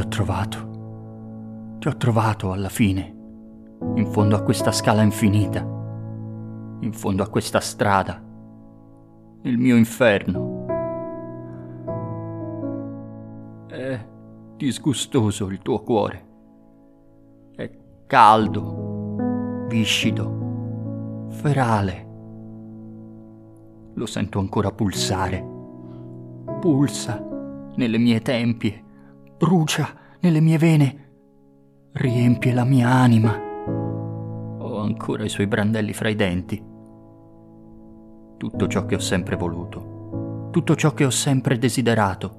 Ho trovato. Ti ho trovato alla fine, in fondo a questa scala infinita, in fondo a questa strada, il mio inferno. È disgustoso il tuo cuore. È caldo, viscido, ferale. Lo sento ancora pulsare. Pulsa nelle mie tempie, brucia nelle mie vene, riempie la mia anima. Ho ancora i suoi brandelli fra i denti. Tutto ciò che ho sempre voluto, tutto ciò che ho sempre desiderato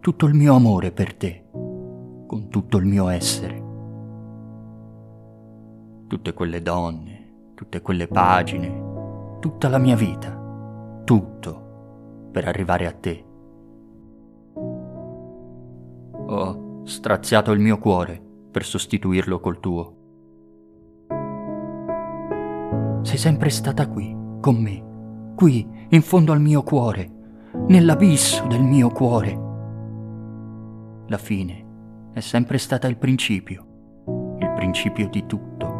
tutto il mio amore per te, con tutto il mio essere. Tutte quelle donne, tutte quelle pagine, tutta la mia vita, tutto per arrivare a te. Ho straziato il mio cuore per sostituirlo col tuo. Sei sempre stata qui, con me, qui, in fondo al mio cuore, nell'abisso del mio cuore la fine è sempre stata il principio, il principio di tutto.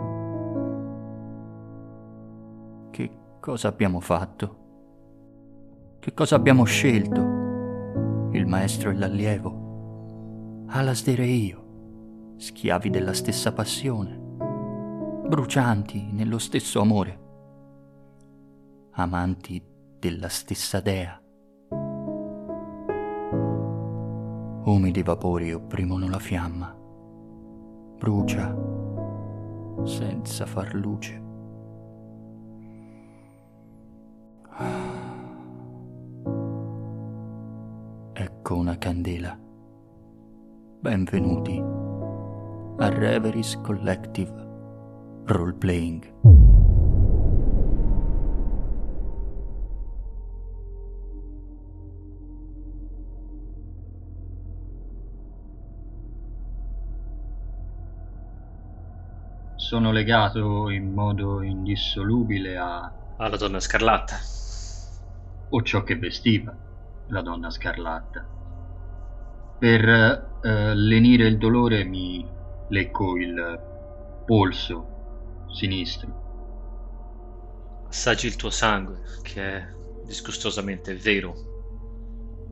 Che cosa abbiamo fatto? Che cosa abbiamo scelto? Il maestro e l'allievo, Alasdair e io, schiavi della stessa passione, brucianti nello stesso amore, amanti della stessa dea. Umidi vapori opprimono la fiamma. Brucia senza far luce. Ecco una candela. Benvenuti a Reveries Collective Role Playing. sono legato in modo indissolubile a... alla donna scarlatta. o ciò che vestiva la donna scarlatta. Per eh, lenire il dolore mi lecco il polso sinistro. Assaggi il tuo sangue, che è disgustosamente vero,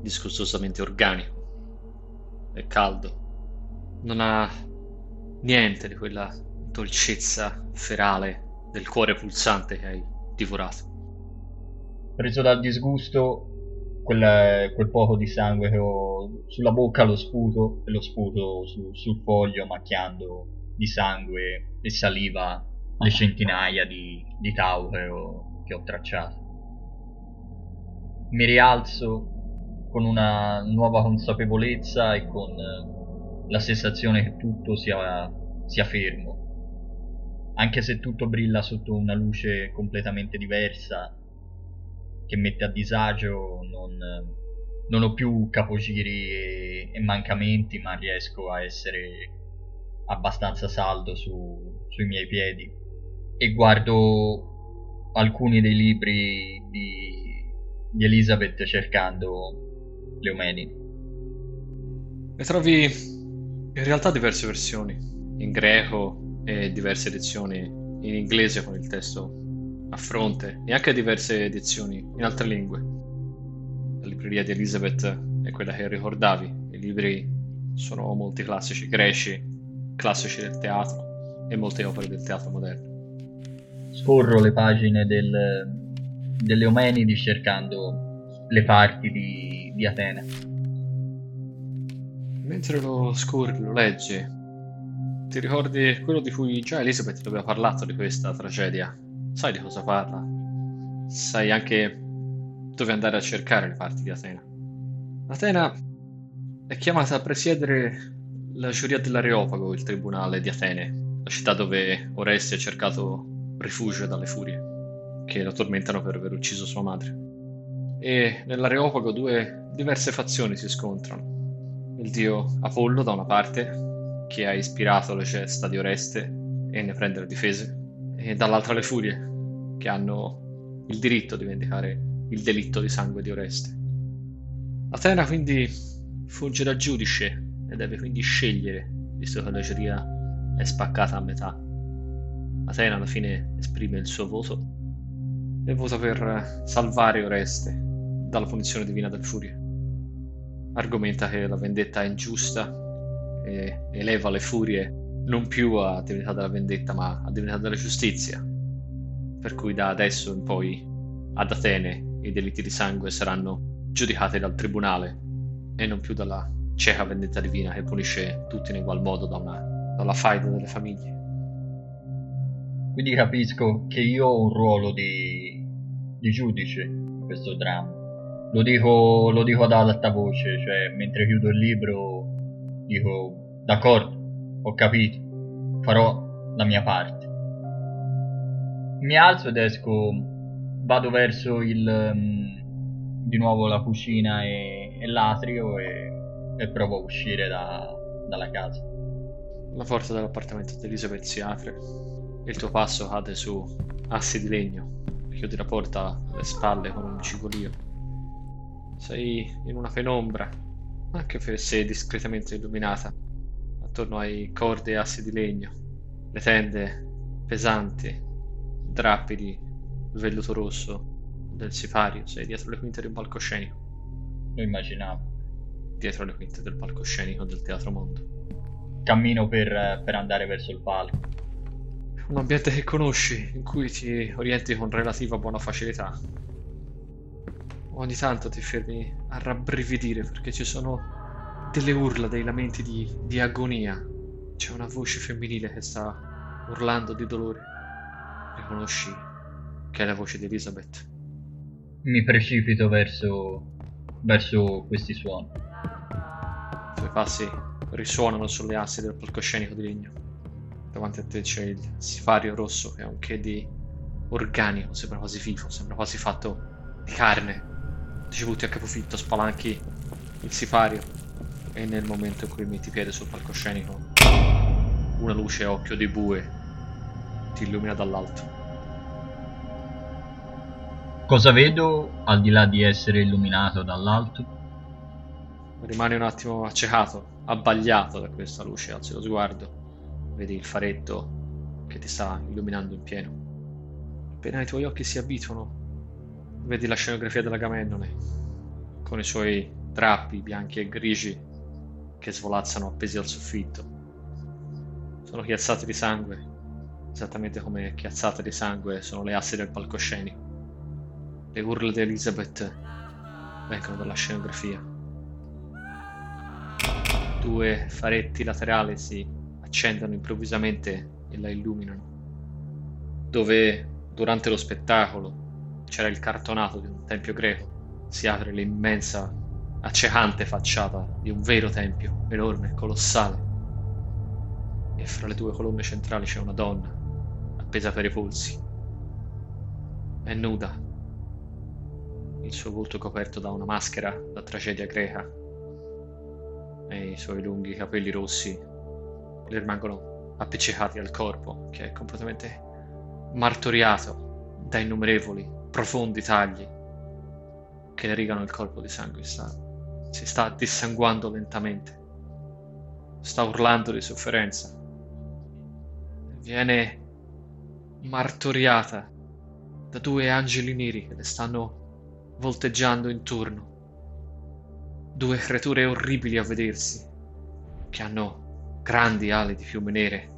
disgustosamente organico, è caldo, non ha niente di quella dolcezza ferale del cuore pulsante che hai divorato. Preso dal disgusto, quel, quel poco di sangue che ho sulla bocca lo sputo e lo sputo su, sul foglio macchiando di sangue e saliva le centinaia di, di tau che ho, che ho tracciato. Mi rialzo con una nuova consapevolezza e con la sensazione che tutto sia, sia fermo anche se tutto brilla sotto una luce completamente diversa che mette a disagio, non, non ho più capogiri e, e, mancamenti, ma riesco a essere abbastanza saldo su, sui miei piedi e guardo alcuni dei libri di, di Elizabeth cercando Leomeni. Ne trovi in realtà diverse versioni, in greco, e diverse edizioni in inglese con il testo a fronte e anche diverse edizioni in altre lingue. La libreria di Elizabeth è quella che ricordavi, i libri sono molti classici greci, classici del teatro e molte opere del teatro moderno. Scorro le pagine del, delle Omenidi cercando le parti di, di Atene. Mentre lo scorri, lo leggi, ti ricordi quello di cui già Elizabeth ti aveva parlato di questa tragedia? Sai di cosa parla? Sai anche dove andare a cercare le parti di Atena. Atena è chiamata a presiedere la giuria dell'Areopago, il tribunale di Atene, la città dove Oreste ha cercato rifugio dalle furie che lo tormentano per aver ucciso sua madre. E nell'Areopago due diverse fazioni si scontrano. Il dio Apollo da una parte che ha ispirato le gesta di Oreste e ne prende le difese, e dall'altra le furie, che hanno il diritto di vendicare il delitto di sangue di Oreste. Atena quindi funge da giudice e deve quindi scegliere, visto che la geria è spaccata a metà. Atena alla fine esprime il suo voto e vota per salvare Oreste dalla punizione divina del Furie. Argomenta che la vendetta è ingiusta e eleva le furie non più a divinità della vendetta ma a divinità della giustizia. Per cui da adesso in poi ad Atene i delitti di sangue saranno giudicati dal tribunale e non più dalla cieca vendetta divina che punisce tutti in ugual modo da una, dalla faida delle famiglie. Quindi capisco che io ho un ruolo di, di giudice in questo dramma. Lo dico, lo dico ad alta voce, cioè mentre chiudo il libro dico d'accordo, ho capito, farò la mia parte. Mi alzo ed esco, vado verso il, um, di nuovo la cucina e, e l'atrio e e provo a uscire da, dalla casa. La porta dell'appartamento di Elizabeth si apre e il tuo passo cade su assi di legno. Chiudi la porta alle spalle con un cigolio. Sei in una penombra, anche se discretamente illuminata, attorno ai corde e assi di legno, le tende pesanti, drappi di velluto rosso del sipario, sei dietro le quinte di un palcoscenico. Lo immaginavo dietro le quinte del palcoscenico del Teatro Mondo. Cammino per, per andare verso il palco. Un ambiente che conosci, in cui ti orienti con relativa buona facilità. Ogni tanto ti fermi a rabbrividire perché ci sono delle urla, dei lamenti di, di agonia. C'è una voce femminile che sta urlando di dolore. Riconosci che è la voce di Elizabeth. Mi precipito verso, verso questi suoni tuoi passi risuonano sulle assi del palcoscenico di legno. Davanti a te c'è il sipario rosso che ha un che di organico, sembra quasi vivo, sembra quasi fatto di carne. Ti butti a capofitto, spalanchi il sipario e nel momento in cui metti piede sul palcoscenico una luce a occhio di bue ti illumina dall'alto. Cosa vedo al di là di essere illuminato dall'alto? Rimane un attimo accecato, abbagliato da questa luce, alzi lo sguardo, vedi il faretto che ti sta illuminando in pieno. Appena i tuoi occhi si abituano, vedi la scenografia della Gamennone, con i suoi drappi bianchi e grigi che svolazzano appesi al soffitto. Sono chiazzate di sangue, esattamente come chiazzate di sangue sono le assi del palcoscenico. Le urla di Elizabeth vengono dalla scenografia due faretti laterali si accendono improvvisamente e la illuminano. Dove durante lo spettacolo c'era il cartonato di un tempio greco, si apre l'immensa, accecante facciata di un vero tempio, enorme, colossale. E fra le due colonne centrali c'è una donna, appesa per i polsi. È nuda, il suo volto coperto da una maschera da tragedia greca e i suoi lunghi capelli rossi le rimangono appiccicati al corpo, che è completamente martoriato da innumerevoli, profondi tagli che le rigano il corpo di sangue. Sta, si sta dissanguando lentamente, sta urlando di sofferenza. Viene martoriata da due angeli neri che le stanno volteggiando intorno due creature orribili a vedersi, che hanno grandi ali di piume nere,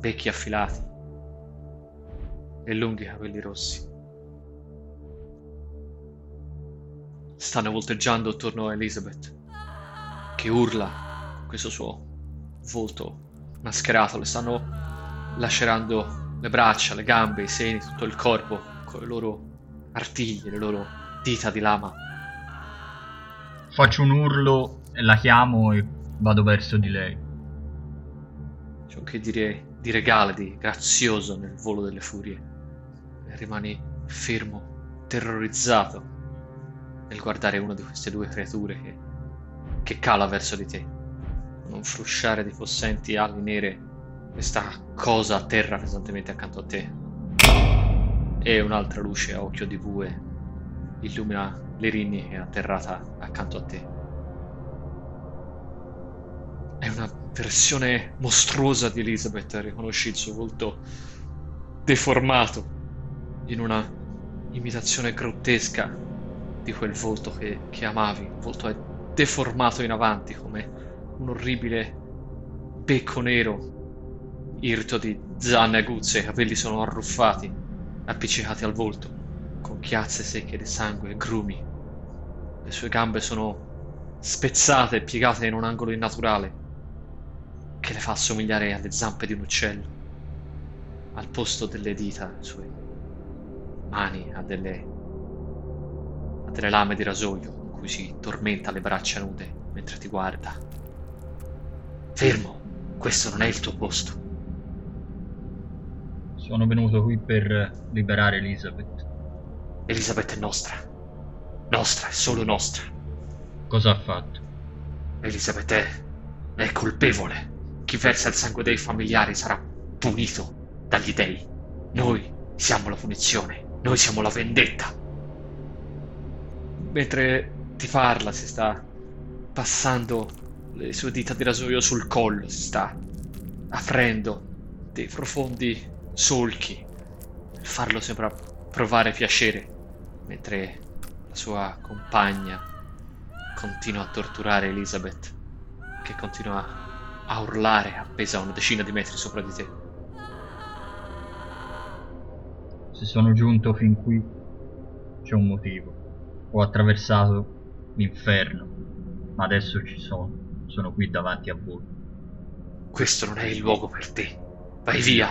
becchi affilati e lunghi capelli rossi. Stanno volteggiando attorno a Elizabeth, che urla con questo suo volto mascherato, le stanno lacerando le braccia, le gambe, i seni, tutto il corpo con le loro artigli, le loro dita di lama Faccio un urlo e la chiamo e vado verso di lei. C'è un che dire di regale, di grazioso nel volo delle furie. E rimani fermo, terrorizzato nel guardare una di queste due creature che, che cala verso di te. Con un frusciare di possenti ali nere, questa cosa a terra pesantemente accanto a te. E un'altra luce a occhio di bue illumina Lerini è atterrata accanto a te. è una versione mostruosa di Elizabeth, riconosci il suo volto deformato in una imitazione grottesca di quel volto che, che amavi. Il volto è deformato in avanti come un orribile becco nero, irto di zanne aguzze, i capelli sono arruffati, appiccicati al volto, con chiazze secche di sangue e grumi. Le sue gambe sono spezzate e piegate in un angolo innaturale che le fa assomigliare alle zampe di un uccello. Al posto delle dita, le sue mani ha delle, delle lame di rasoio con cui si tormenta le braccia nude mentre ti guarda. Fermo, questo non è il tuo posto. Sono venuto qui per liberare Elizabeth. Elizabeth è nostra. Nostra, è solo nostra. Cosa ha fatto? Elizabeth è, è colpevole. Chi versa il sangue dei familiari sarà punito dagli dei. Noi siamo la punizione, noi siamo la vendetta. Mentre ti parla, si sta passando le sue dita di rasoio sul collo, si sta aprendo dei profondi solchi. Il farlo sembra provare piacere, mentre la sua compagna continua a torturare Elizabeth, che continua a urlare appesa a una decina di metri sopra di te. Se sono giunto fin qui, c'è un motivo. Ho attraversato l'inferno, ma adesso ci sono. Sono qui davanti a voi. Questo non è il luogo per te. Vai via.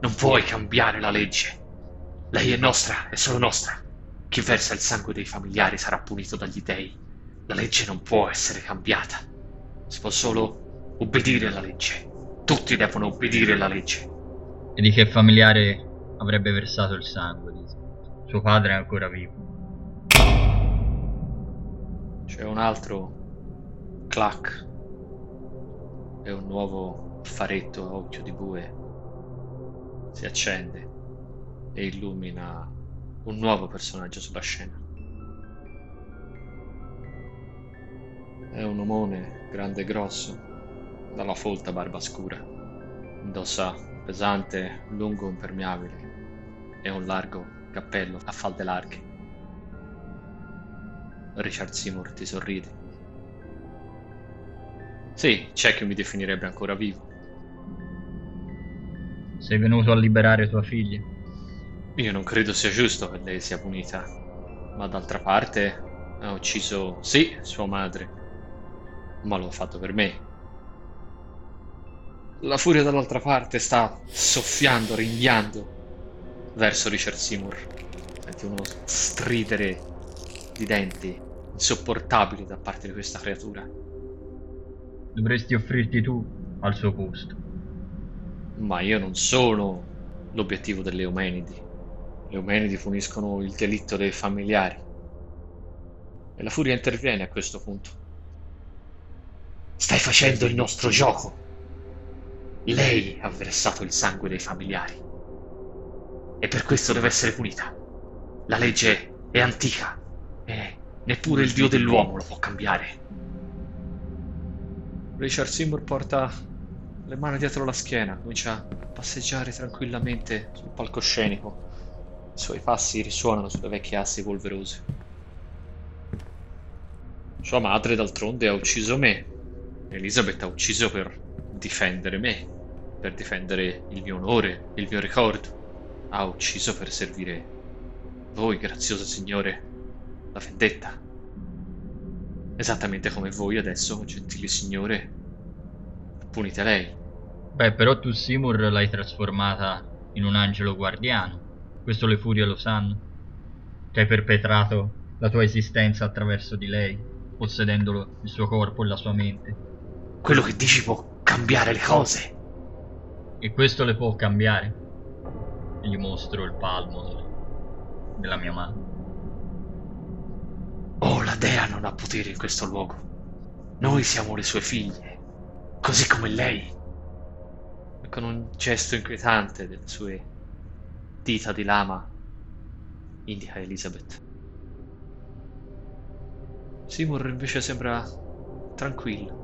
Non puoi cambiare la legge. Lei è nostra, è solo nostra. Chi versa il sangue dei familiari sarà punito dagli dei. La legge non può essere cambiata. Si può solo obbedire alla legge. Tutti devono obbedire alla legge. E di che familiare avrebbe versato il sangue? Suo padre è ancora vivo. C'è un altro clac e un nuovo faretto a occhio di bue si accende e illumina un nuovo personaggio sulla scena. È un omone grande e grosso, dalla folta barba scura. Indossa pesante, lungo impermeabile e un largo cappello a falde larghe. Richard Seymour ti sorride. Sì, c'è chi mi definirebbe ancora vivo. Sei venuto a liberare tua figlia? Io non credo sia giusto che lei sia punita, ma d'altra parte ha ucciso, sì, sua madre, ma lo ha fatto per me. La furia dall'altra parte sta soffiando, ringhiando verso Richard Seymour. Senti uno stridere di denti insopportabili da parte di questa creatura. Dovresti offrirti tu al suo posto. Ma io non sono l'obiettivo delle Eumenidi. Le Eumenidi puniscono il delitto dei familiari. E la furia interviene a questo punto. Stai facendo il nostro gioco. Lei ha versato il sangue dei familiari. E per questo deve essere punita. La legge è antica e neppure il dio dell'uomo lo può cambiare. Richard Seymour porta le mani dietro la schiena, comincia a passeggiare tranquillamente sul palcoscenico. I suoi passi risuonano sulle vecchie assi polverose. Sua madre, d'altronde, ha ucciso me. Elizabeth ha ucciso per difendere me, per difendere il mio onore, il mio ricordo. Ha ucciso per servire voi, grazioso signore, la vendetta. Esattamente come voi adesso, gentile signore, punite lei. Beh, però tu Seymour l'hai trasformata in un angelo guardiano. Questo le furie lo sanno. Che hai perpetrato la tua esistenza attraverso di lei, possedendolo il suo corpo e la sua mente. Quello che dici può cambiare le cose. E questo le può cambiare. E gli mostro il palmo del- della mia mano. Oh, la dea non ha potere in questo luogo. Noi siamo le sue figlie, così come lei. E con un gesto inquietante delle sue dita di lama, indica Elizabeth. Seymour invece sembra tranquillo.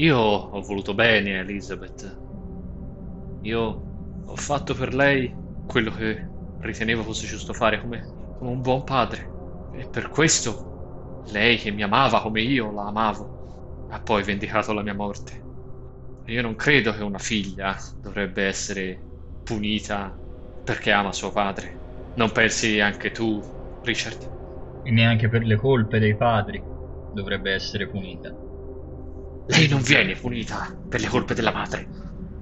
Io ho voluto bene Elizabeth. Io ho fatto per lei quello che ritenevo fosse giusto fare come, come un buon padre. E per questo lei che mi amava come io la amavo ha poi vendicato la mia morte. Io non credo che una figlia dovrebbe essere punita perché ama suo padre. Non pensi anche tu, Richard? E neanche per le colpe dei padri dovrebbe essere punita. Lei non viene punita per le colpe della madre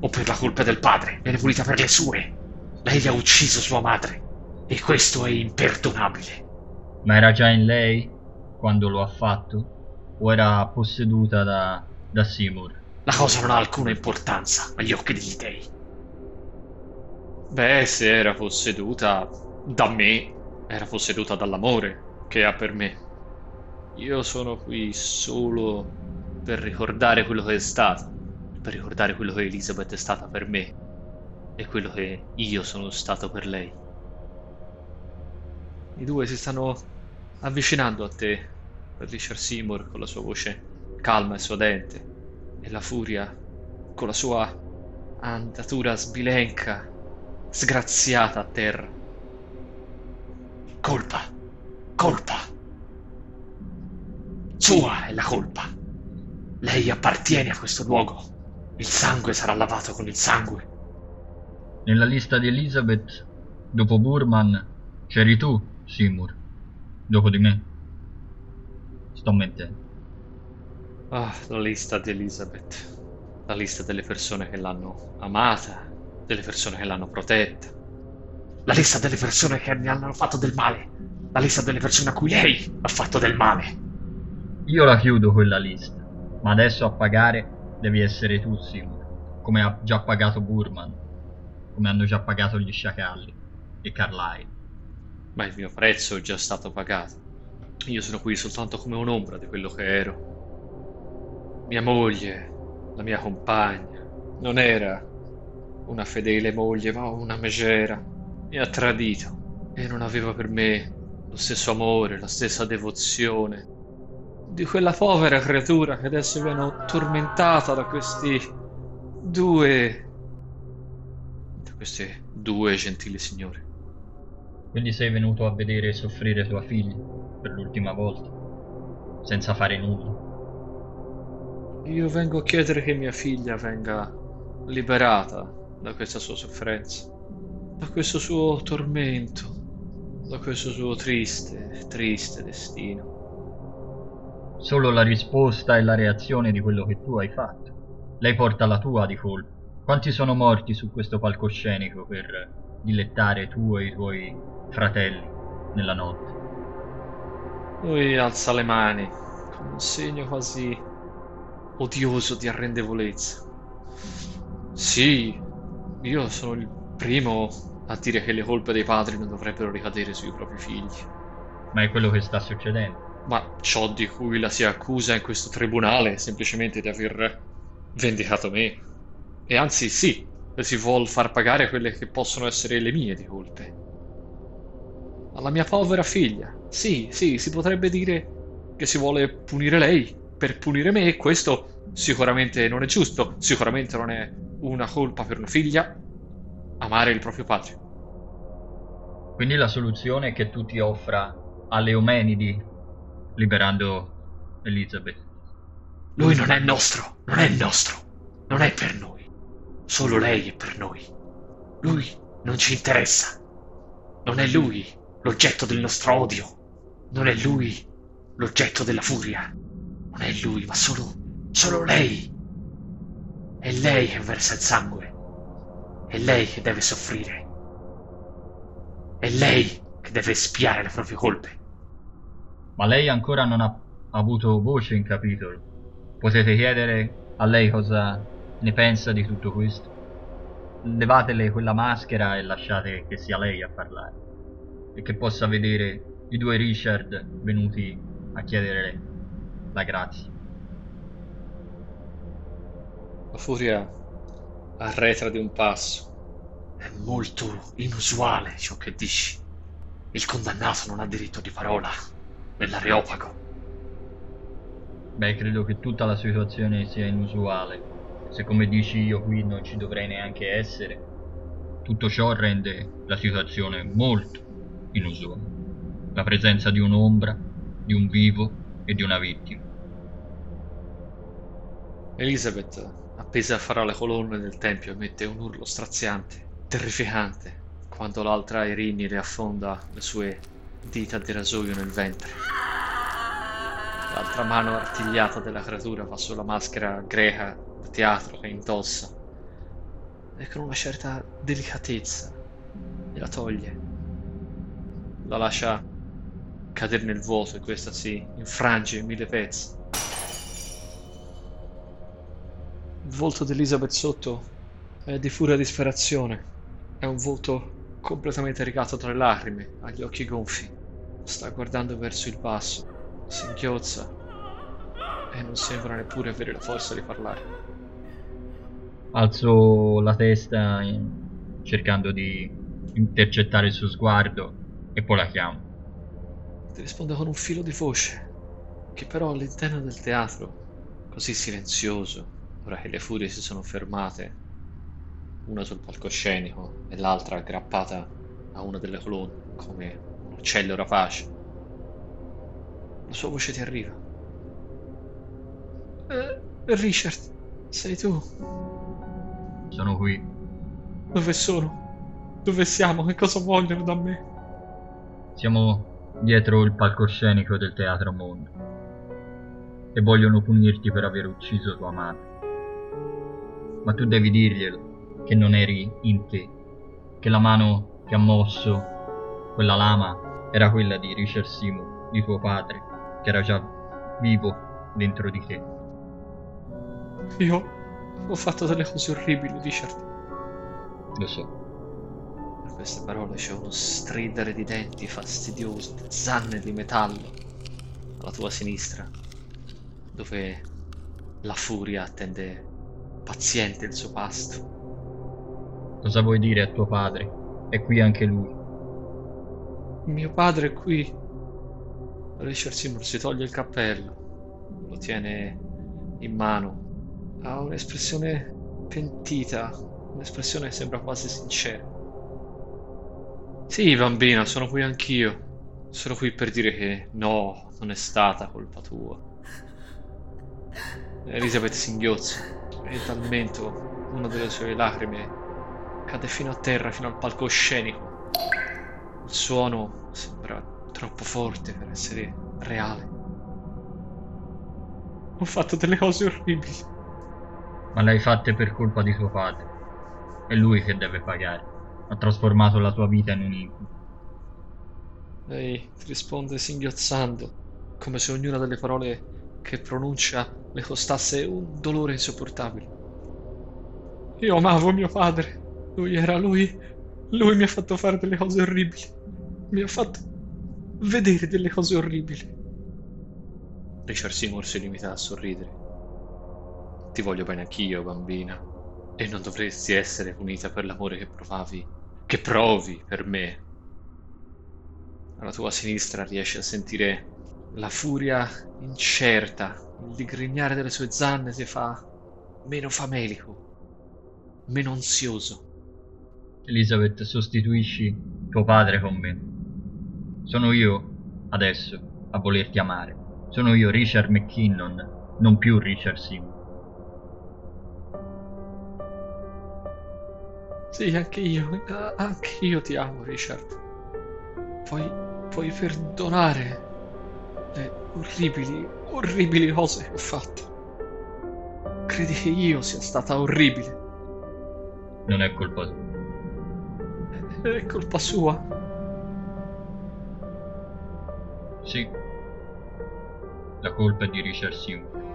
o per la colpa del padre, viene punita per le sue. Lei ha ucciso sua madre e questo è imperdonabile. Ma era già in lei quando lo ha fatto? O era posseduta da, da Seymour? La cosa non ha alcuna importanza agli occhi degli dei. Beh, se era posseduta da me, era posseduta dall'amore che ha per me. Io sono qui solo per ricordare quello che è stato, per ricordare quello che Elizabeth è stata per me e quello che io sono stato per lei. I due si stanno avvicinando a te, Richard Seymour con la sua voce calma e suadente, e la furia con la sua andatura sbilenca, sgraziata a terra. Colpa, colpa. Sua è la colpa. Lei appartiene a questo luogo. Il sangue sarà lavato con il sangue. Nella lista di Elizabeth, dopo Burman, c'eri tu, Seymour. Dopo di me. Sto mentendo. Ah, la lista di Elizabeth. La lista delle persone che l'hanno amata, delle persone che l'hanno protetta. La lista delle persone che mi hanno fatto del male. La lista delle persone a cui lei ha fatto del male. Io la chiudo quella lista, ma adesso a pagare devi essere tu, Seymour, come ha già pagato Burman, come hanno già pagato gli sciacalli e Carlyle. Ma il mio prezzo è già stato pagato. Io sono qui soltanto come un'ombra di quello che ero. Mia moglie, la mia compagna, non era una fedele moglie, ma una megera. Mi ha tradito e non aveva per me lo stesso amore, la stessa devozione di quella povera creatura che adesso viene tormentata da questi due da questi due gentili signori. Quindi sei venuto a vedere soffrire tua figlia per l'ultima volta, senza fare nulla. Io vengo a chiedere che mia figlia venga liberata da questa sua sofferenza, da questo suo tormento, da questo suo triste, triste destino. Solo la risposta e la reazione di quello che tu hai fatto. Lei porta la tua di colpo. Quanti sono morti su questo palcoscenico per dilettare tu e i tuoi fratelli nella notte? Lui alza le mani con un segno quasi odioso di arrendevolezza. Sì, io sono il primo a dire che le colpe dei padri non dovrebbero ricadere sui propri figli. Ma è quello che sta succedendo. Ma ciò di cui la si accusa in questo tribunale è semplicemente di aver vendicato me. E anzi, sì, si vuol far pagare quelle che possono essere le mie di colpe. Alla mia povera figlia. Sì, sì, si potrebbe dire che si vuole punire lei per punire me e questo sicuramente non è giusto, sicuramente non è una colpa per una figlia amare il proprio padre. Quindi la soluzione è che tu ti offra alle Eumenidi liberando Elizabeth. Lui non è nostro, non è nostro, non è per noi. Solo lei è per noi. Lui non ci interessa. Non è lui l'oggetto del nostro odio. Non è lui l'oggetto della furia. Non è lui, ma solo, solo lei. È lei che versa il sangue. È lei che deve soffrire. È lei che deve espiare le proprie colpe. Ma lei ancora non ha avuto voce in capitolo. Potete chiedere a lei cosa ne pensa di tutto questo. Levatele quella maschera e lasciate che sia lei a parlare. E che possa vedere i due Richard venuti a chiedere la grazia. La furia arretra di un passo. È molto inusuale ciò che dici. Il condannato non ha diritto di parola nell'areopago. Beh, credo che tutta la situazione sia inusuale. Se come dici io qui non ci dovrei neanche essere, tutto ciò rende la situazione molto inusuale. La presenza di un'ombra, di un vivo e di una vittima. Elizabeth, appesa fra le colonne del tempio, emette un urlo straziante, terrificante, quando l'altra Irini le affonda le sue dita di rasoio nel ventre. L'altra mano artigliata della creatura va sulla maschera greca teatro che indossa e con una certa delicatezza gliela toglie. La lascia cadere nel vuoto e questa si infrange in mille pezzi. Il volto di Elizabeth sotto è di furia disperazione. È un volto completamente ricato tra le lacrime, ha gli occhi gonfi. Sta guardando verso il basso, singhiozza e non sembra neppure avere la forza di parlare. Alzo la testa in- cercando di intercettare il suo sguardo e poi la chiamo. Ti risponde con un filo di voce, che però all'interno del teatro, così silenzioso, ora che le furie si sono fermate, una sul palcoscenico e l'altra aggrappata a una delle colonne, come un uccello rapace. La sua voce ti arriva. Eh, Richard, sei tu? Sono qui. Dove sono? Dove siamo? Che cosa vogliono da me? Siamo dietro il palcoscenico del Teatro Mondo. E vogliono punirti per aver ucciso tua madre. Ma tu devi dirglielo che non eri in te. Che la mano che ha mosso quella lama era quella di Richard Seymour, di tuo padre, che era già vivo dentro di te. Io ho fatto delle cose orribili, Richard. Lo so. A queste parole c'è uno stridere di denti fastidioso, di zanne di metallo alla tua sinistra, dove la furia attende paziente il suo pasto. Cosa vuoi dire a tuo padre? È qui anche lui. Mio padre è qui. Richard Seymour si toglie il cappello, lo tiene in mano. Ha un'espressione pentita, un'espressione che sembra quasi sincera. Sì, bambina, sono qui anch'io. Sono qui per dire che no, non è stata colpa tua. Elizabeth singhiozza e dal mento una delle sue lacrime cade fino a terra, fino al palcoscenico. Il suono sembra troppo forte per essere reale. Ho fatto delle cose orribili. Ma le hai fatte per colpa di tuo padre. È lui che deve pagare. Ha trasformato la tua vita in un incubo. Lei risponde singhiozzando, come se ognuna delle parole che pronuncia le costasse un dolore insopportabile. Io amavo mio padre. Lui era lui. Lui mi ha fatto fare delle cose orribili. Mi ha fatto vedere delle cose orribili. Richard Seymour si limita a sorridere. Ti voglio bene anch'io, bambina. E non dovresti essere punita per l'amore che provavi, che provi per me. Alla tua sinistra riesci a sentire la furia incerta, il digrignare delle sue zanne ti fa meno famelico, meno ansioso. Elizabeth, sostituisci tuo padre con me. Sono io, adesso, a volerti amare. Sono io, Richard McKinnon, non più Richard Seymour. Sì, anche io, eh, anche io ti amo, Richard. Puoi, puoi perdonare le orribili, orribili cose che ho fatto. Credi che io sia stata orribile? Non è colpa tua. È colpa sua. Sì. La colpa è di Richard Seymour.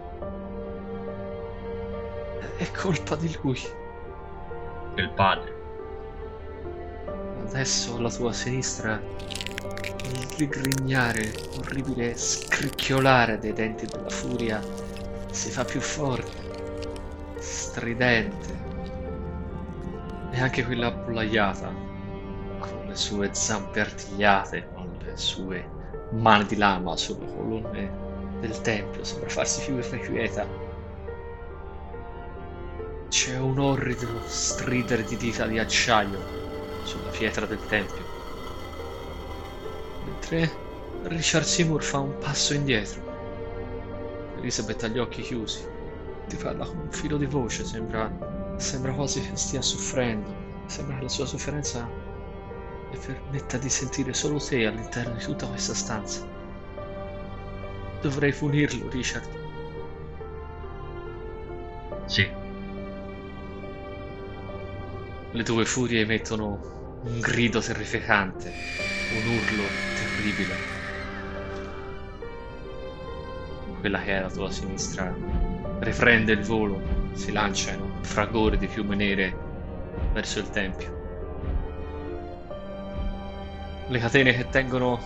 È colpa di lui. Del padre. Adesso alla tua sinistra il digrignare, orribile scricchiolare dei denti della furia si fa più forte, stridente. E anche quella appollaiata, con le sue zampe artigliate, con le sue mani di lama sulle colonne del tempio, sembra farsi più quieta. C'è un orrido strider di dita di acciaio sulla pietra del tempio. Mentre Richard Seymour fa un passo indietro. Elizabeth ha gli occhi chiusi. Ti parla con un filo di voce, sembra, sembra quasi che stia soffrendo. Sembra che la sua sofferenza le permetta di sentire solo te all'interno di tutta questa stanza. Dovrei punirlo, Richard. Sì, Le tue furie emettono un grido terrificante, un urlo terribile. Quella che è la tua sinistra riprende il volo, si lancia in un fragore di piume nere verso il tempio. Le catene che tengono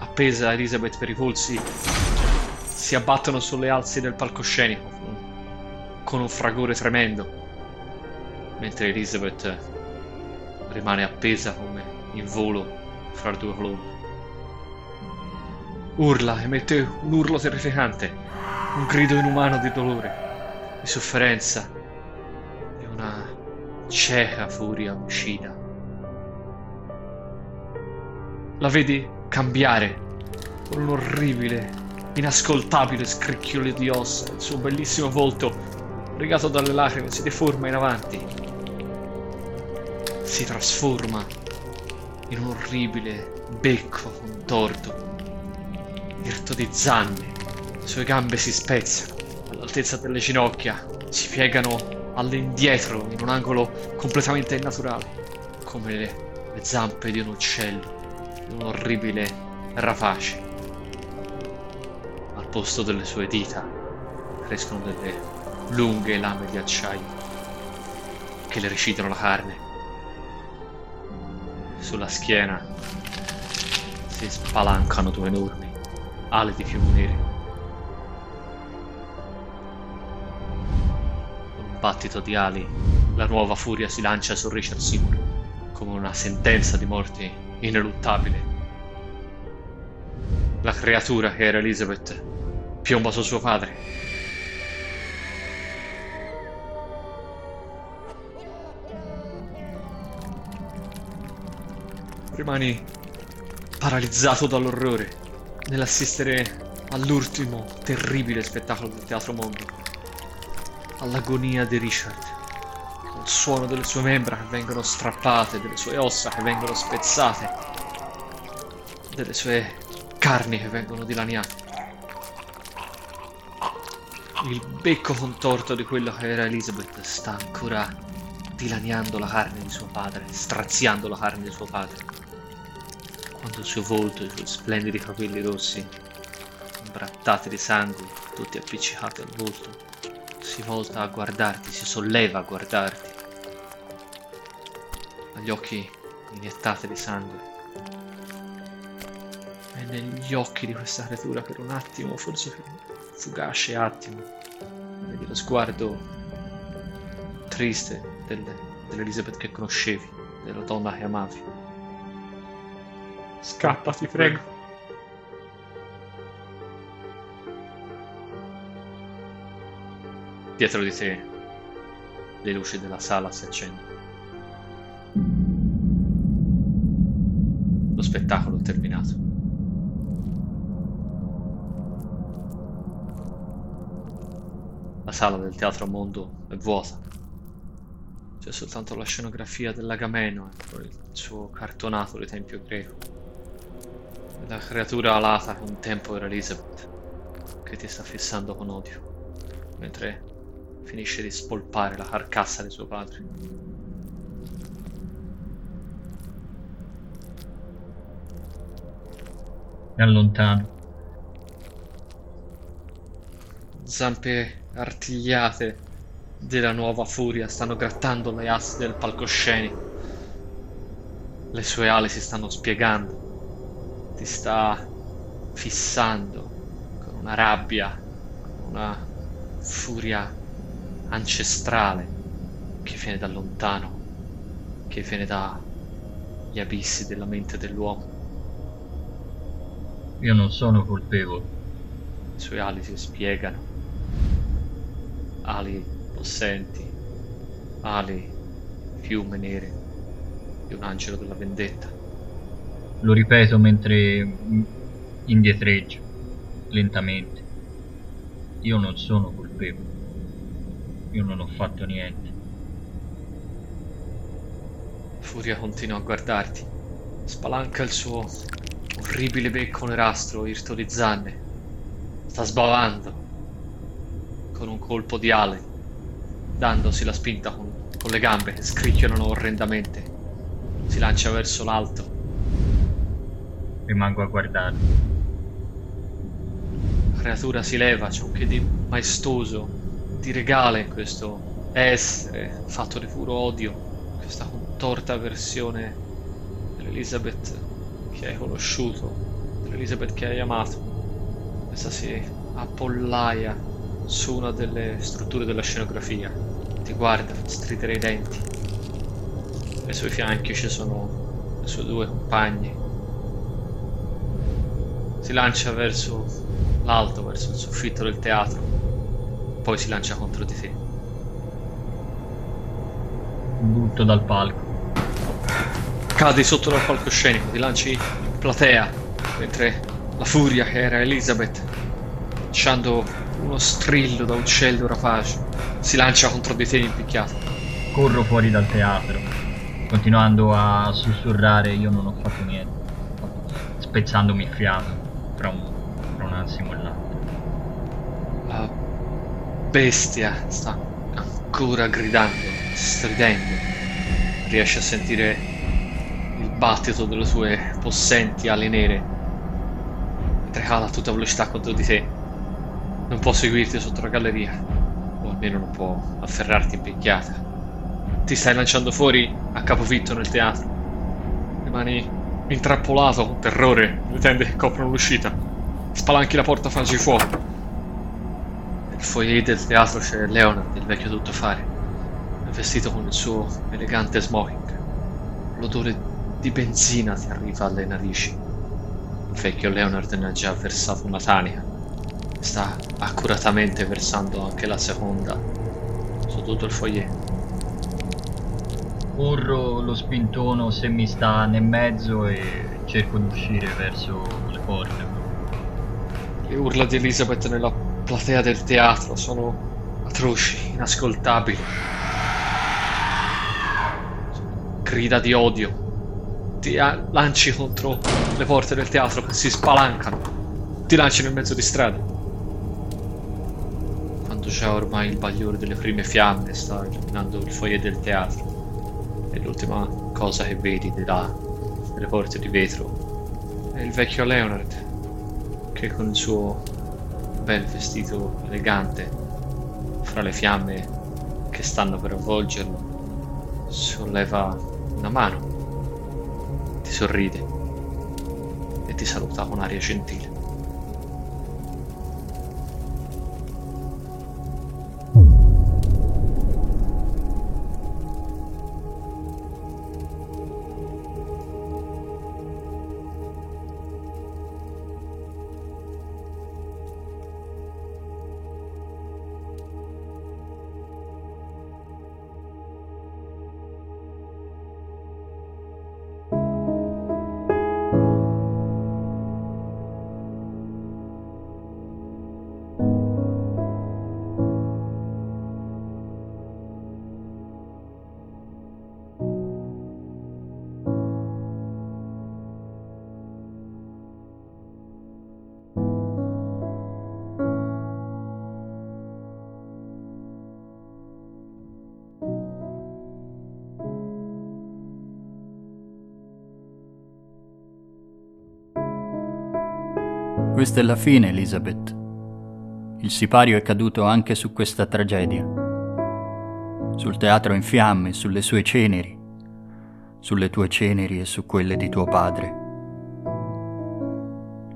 appesa Elizabeth per i polsi si abbattono sulle alzi del palcoscenico con un fragore tremendo mentre Elizabeth rimane appesa come in volo fra due colombe. Urla, emette un urlo terrificante, un grido inumano di dolore, di sofferenza, di una cieca furia omicida. La vedi cambiare con un orribile, inascoltabile scricchiolio di ossa, il suo bellissimo volto, legato dalle lacrime, si deforma in avanti, si trasforma in un orribile becco contorto, irto di zanne. Le sue gambe si spezzano all'altezza delle ginocchia, si piegano all'indietro in un angolo completamente innaturale, come le, le zampe di un uccello, di un orribile rapace. Al posto delle sue dita crescono delle lunghe lame di acciaio che le recidono la carne sulla schiena si spalancano due enormi ali di fiumi neri. Con un battito di ali, la nuova furia si lancia su Richard Seymour come una sentenza di morte ineluttabile. La creatura che era Elizabeth piomba su suo padre rimani paralizzato dall'orrore nell'assistere all'ultimo terribile spettacolo del teatro mondo, all'agonia di Richard, al suono delle sue membra che vengono strappate, delle sue ossa che vengono spezzate, delle sue carni che vengono dilaniate. Il becco contorto di quello che era Elizabeth sta ancora dilaniando la carne di suo padre, straziando la carne di suo padre quando il suo volto i suoi splendidi capelli rossi, imbrattati di sangue, tutti appiccicati al volto, si volta a guardarti, si solleva a guardarti. Ha gli occhi iniettati di sangue. E negli occhi di questa creatura per un attimo, forse per un fugace attimo, vedi lo sguardo triste del, dell'Elizabeth che conoscevi, della donna che amavi. Scappa, ti prego. Dietro di te le luci della sala si accendono. Lo spettacolo è terminato. La sala del Teatro Mondo è vuota. C'è soltanto la scenografia dell'Agameno e il suo cartonato di tempio greco. La creatura alata che un tempo era Elizabeth, che ti sta fissando con odio, mentre finisce di spolpare la carcassa di suo padre. Mi allontano. Zampe artigliate della nuova furia stanno grattando le assi del palcoscenico. Le sue ali si stanno spiegando ti sta fissando con una rabbia, con una furia ancestrale che viene da lontano, che viene dagli abissi della mente dell'uomo. Io non sono colpevole. sue ali si spiegano, ali possenti, ali fiume nere di un angelo della vendetta. Lo ripeto mentre indietreggio, lentamente. Io non sono colpevole. Io non ho fatto niente. Furia continua a guardarti. Spalanca il suo orribile becco nerastro irto di zanne. Sta sbavando con un colpo di ale, dandosi la spinta con, con le gambe che scricchiolano orrendamente. Si lancia verso l'alto. Rimango a guardarlo. La creatura si leva, c'è un che di maestoso, di regale in questo essere fatto di puro odio, questa contorta versione dell'Elizabeth che hai conosciuto, dell'Elizabeth che hai amato. Questa si appollaia su una delle strutture della scenografia, ti guarda, stridere i denti. Ai suoi fianchi ci sono le sue due compagne. Si lancia verso l'alto, verso il soffitto del teatro, poi si lancia contro di te. Butto dal palco. Cadi sotto dal palcoscenico, ti lanci in platea, mentre la furia che era Elizabeth, lasciando uno strillo da uccello rapace, si lancia contro di te impicchiato. Corro fuori dal teatro, continuando a sussurrare io non ho fatto niente, spezzandomi il fiato tra un, tra un attimo. La bestia sta ancora gridando, stridendo. Riesce a sentire il battito delle sue possenti ali nere mentre cala a tutta velocità contro di te. Non può seguirti sotto la galleria, o almeno non può afferrarti in picchiata. Ti stai lanciando fuori a capovitto nel teatro. Rimani intrappolato con terrore le tende che coprono l'uscita. Spalanchi la porta fangi fuoco. Nel foyer del teatro c'è Leonard, il vecchio tuttofare, vestito con il suo elegante smoking. L'odore di benzina ti arriva alle narici. Il vecchio Leonard ne ha già versato una tanica. Sta accuratamente versando anche la seconda su tutto il foyer. Corro lo spintono se mi sta nel mezzo e cerco di uscire verso le porte. Le urla di Elizabeth nella platea del teatro sono atroci, inascoltabili. Grida di odio. Ti lanci contro le porte del teatro che si spalancano. Ti lanci nel mezzo di strada. Quando c'è ormai il bagliore delle prime fiamme sta illuminando il foyer del teatro. E l'ultima cosa che vedi di là, nelle porte di vetro, è il vecchio Leonard che con il suo bel vestito elegante, fra le fiamme che stanno per avvolgerlo, solleva una mano, ti sorride e ti saluta con aria gentile. Questa è la fine, Elizabeth. Il sipario è caduto anche su questa tragedia. Sul teatro in fiamme, sulle sue ceneri, sulle tue ceneri e su quelle di tuo padre.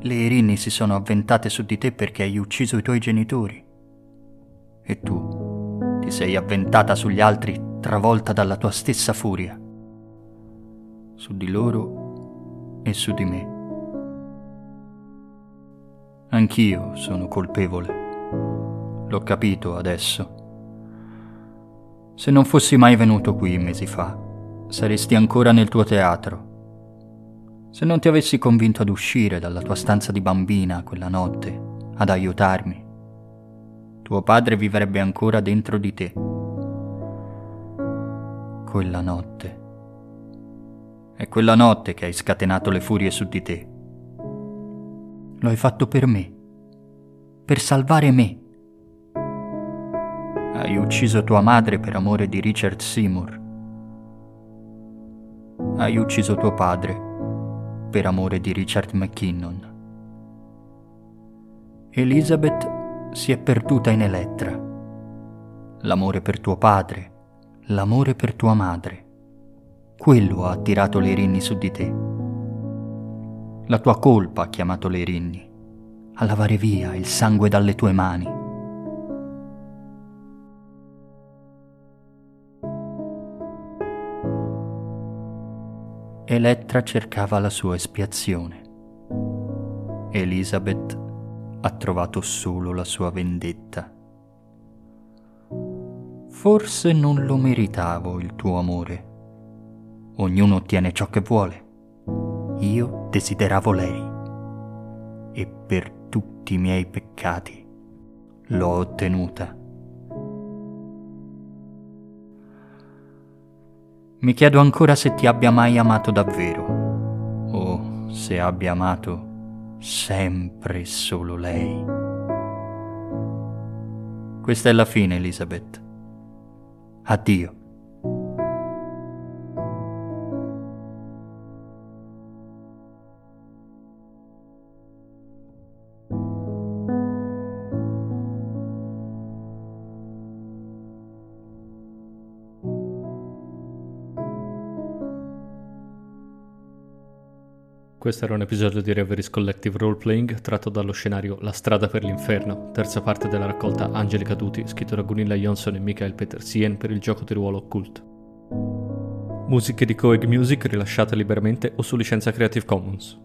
Le Irini si sono avventate su di te perché hai ucciso i tuoi genitori. E tu ti sei avventata sugli altri travolta dalla tua stessa furia. Su di loro e su di me. Anch'io sono colpevole. L'ho capito adesso. Se non fossi mai venuto qui mesi fa, saresti ancora nel tuo teatro. Se non ti avessi convinto ad uscire dalla tua stanza di bambina quella notte, ad aiutarmi, tuo padre vivrebbe ancora dentro di te. Quella notte. È quella notte che hai scatenato le furie su di te. Lo hai fatto per me, per salvare me. Hai ucciso tua madre per amore di Richard Seymour. Hai ucciso tuo padre per amore di Richard McKinnon. Elizabeth si è perduta in Elettra. L'amore per tuo padre, l'amore per tua madre. Quello ha attirato le rinni su di te. La tua colpa ha chiamato le rinni a lavare via il sangue dalle tue mani. Elettra cercava la sua espiazione. Elizabeth ha trovato solo la sua vendetta. Forse non lo meritavo il tuo amore. Ognuno ottiene ciò che vuole. Io desideravo lei. E per tutti i miei peccati l'ho ottenuta. Mi chiedo ancora se ti abbia mai amato davvero, o se abbia amato sempre solo lei. Questa è la fine, Elizabeth. Addio. Questo era un episodio di Reveries Collective Roleplaying tratto dallo scenario La strada per l'inferno, terza parte della raccolta Angeli Caduti, scritto da Gunilla Johnson e Michael Petersien per il gioco di ruolo Cult. Musiche di Coeg Music rilasciate liberamente o su licenza Creative Commons.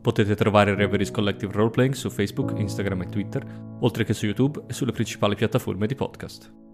Potete trovare Reveries Collective Roleplaying su Facebook, Instagram e Twitter, oltre che su YouTube e sulle principali piattaforme di podcast.